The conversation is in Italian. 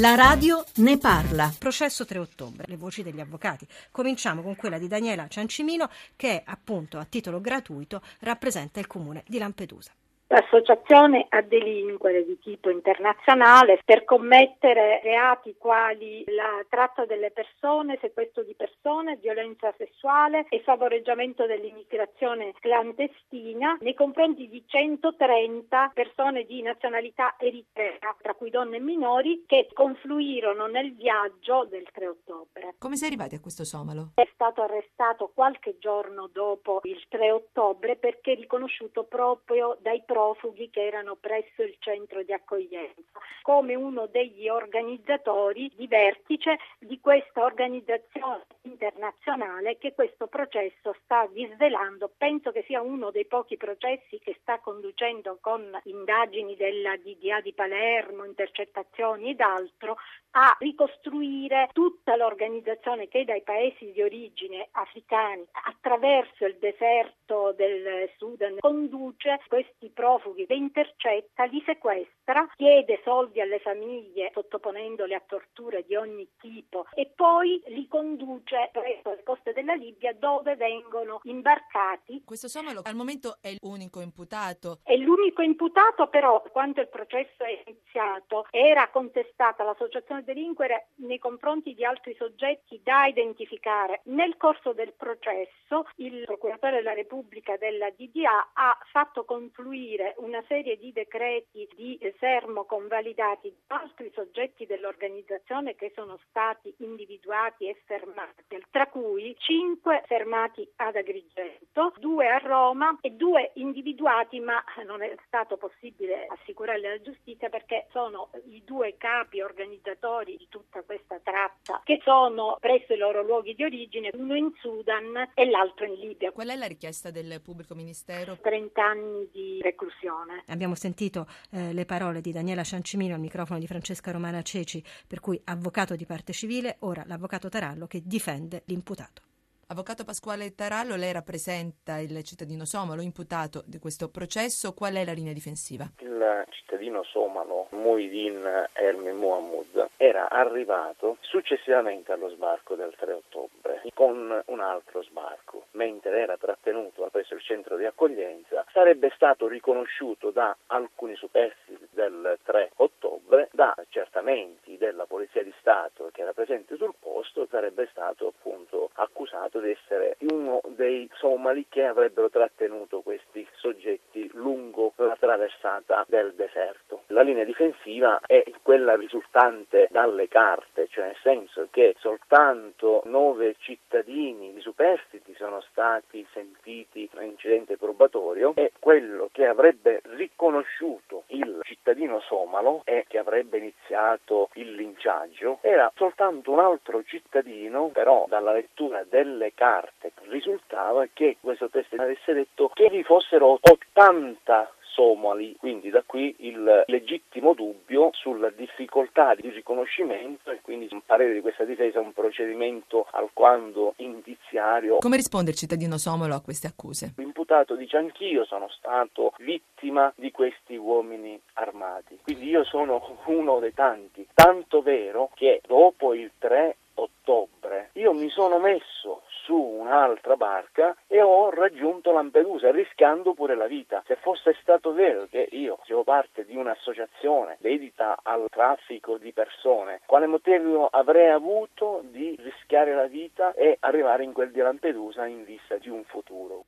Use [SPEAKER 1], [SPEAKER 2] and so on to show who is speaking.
[SPEAKER 1] La radio ne parla. Processo 3 ottobre, le voci degli avvocati. Cominciamo con quella di Daniela Ciancimino che appunto a titolo gratuito rappresenta il comune di Lampedusa.
[SPEAKER 2] L'associazione a delinquere di tipo internazionale per commettere reati quali la tratta delle persone, sequestro di persone, violenza sessuale e favoreggiamento dell'immigrazione clandestina nei confronti di 130 persone di nazionalità eritrea, tra cui donne e minori, che confluirono nel viaggio del 3 ottobre.
[SPEAKER 3] Come sei arrivati a questo somalo?
[SPEAKER 2] È stato arrestato qualche giorno dopo il 3 ottobre perché riconosciuto proprio dai profughi profughi che erano presso il centro di accoglienza, come uno degli organizzatori di vertice di questa organizzazione internazionale che questo processo sta disvelando. Penso che sia uno dei pochi processi che sta conducendo con indagini della DDA di Palermo, intercettazioni ed altro, a ricostruire tutta l'organizzazione che dai paesi di origine africani attraverso il deserto del Sudan conduce questi profughi, li intercetta, li sequestra, chiede soldi alle famiglie sottoponendole a torture di ogni tipo e poi li conduce presso le coste della Libia dove vengono imbarcati.
[SPEAKER 3] Questo somalo al momento è l'unico imputato.
[SPEAKER 2] È l'unico imputato però quando il processo è iniziato era contestata l'associazione delinquere nei confronti di altri soggetti da identificare. Nel corso del processo il procuratore della Repubblica della DDA ha fatto confluire una serie di decreti di fermo convalidati da altri soggetti dell'organizzazione che sono stati individuati e fermati, tra cui cinque fermati ad Agrigento, due a Roma e due individuati ma non è stato possibile assicurarli alla giustizia perché sono i due capi organizzatori di tutta questa tratta, che sono presso i loro luoghi di origine, uno in Sudan e l'altro in Libia.
[SPEAKER 3] Qual è la richiesta del pubblico ministero?
[SPEAKER 2] 30 anni di reclusione.
[SPEAKER 1] Abbiamo sentito eh, le parole di Daniela Ciancimino al microfono di Francesca Romana Ceci, per cui avvocato di parte civile, ora l'avvocato Tarallo che difende l'imputato.
[SPEAKER 3] Avvocato Pasquale Tarallo, lei rappresenta il cittadino somalo imputato di questo processo. Qual è la linea difensiva?
[SPEAKER 4] Il cittadino somalo Muhyiddin Ermi Muhammad era arrivato successivamente allo sbarco del 3 ottobre con un altro sbarco. Mentre era trattenuto presso il centro di accoglienza, sarebbe stato riconosciuto da alcuni superstiti del 3 ottobre, da accertamenti della Polizia di Stato che era presente sul posto, sarebbe stato appunto accusato di essere uno dei somali che avrebbero trattenuto questi soggetti lungo la traversata del deserto. La linea difensiva è quella risultante dalle carte, cioè nel senso che soltanto nove cittadini di superstiti sono stati sentiti incidente probatorio e quello che avrebbe riconosciuto il cittadino somalo e che avrebbe iniziato il linciaggio era soltanto un altro cittadino, però dalla lettura delle carte risultava che questo test avesse detto che vi fossero 80 somali, quindi da qui il legittimo dubbio sulla difficoltà di riconoscimento e quindi un parere di questa difesa un procedimento alquanto indiziario.
[SPEAKER 3] Come risponde il cittadino somalo a queste accuse?
[SPEAKER 4] L'imputato dice anch'io sono stato vittima di questi uomini armati, quindi io sono uno dei tanti, tanto vero che dopo il 3 ottobre io mi sono messo su un'altra barca e ho raggiunto Lampedusa rischiando pure la vita. Se fosse stato vero che io facevo parte di un'associazione dedita al traffico di persone, quale motivo avrei avuto di rischiare la vita e arrivare in quel di Lampedusa in vista di un futuro?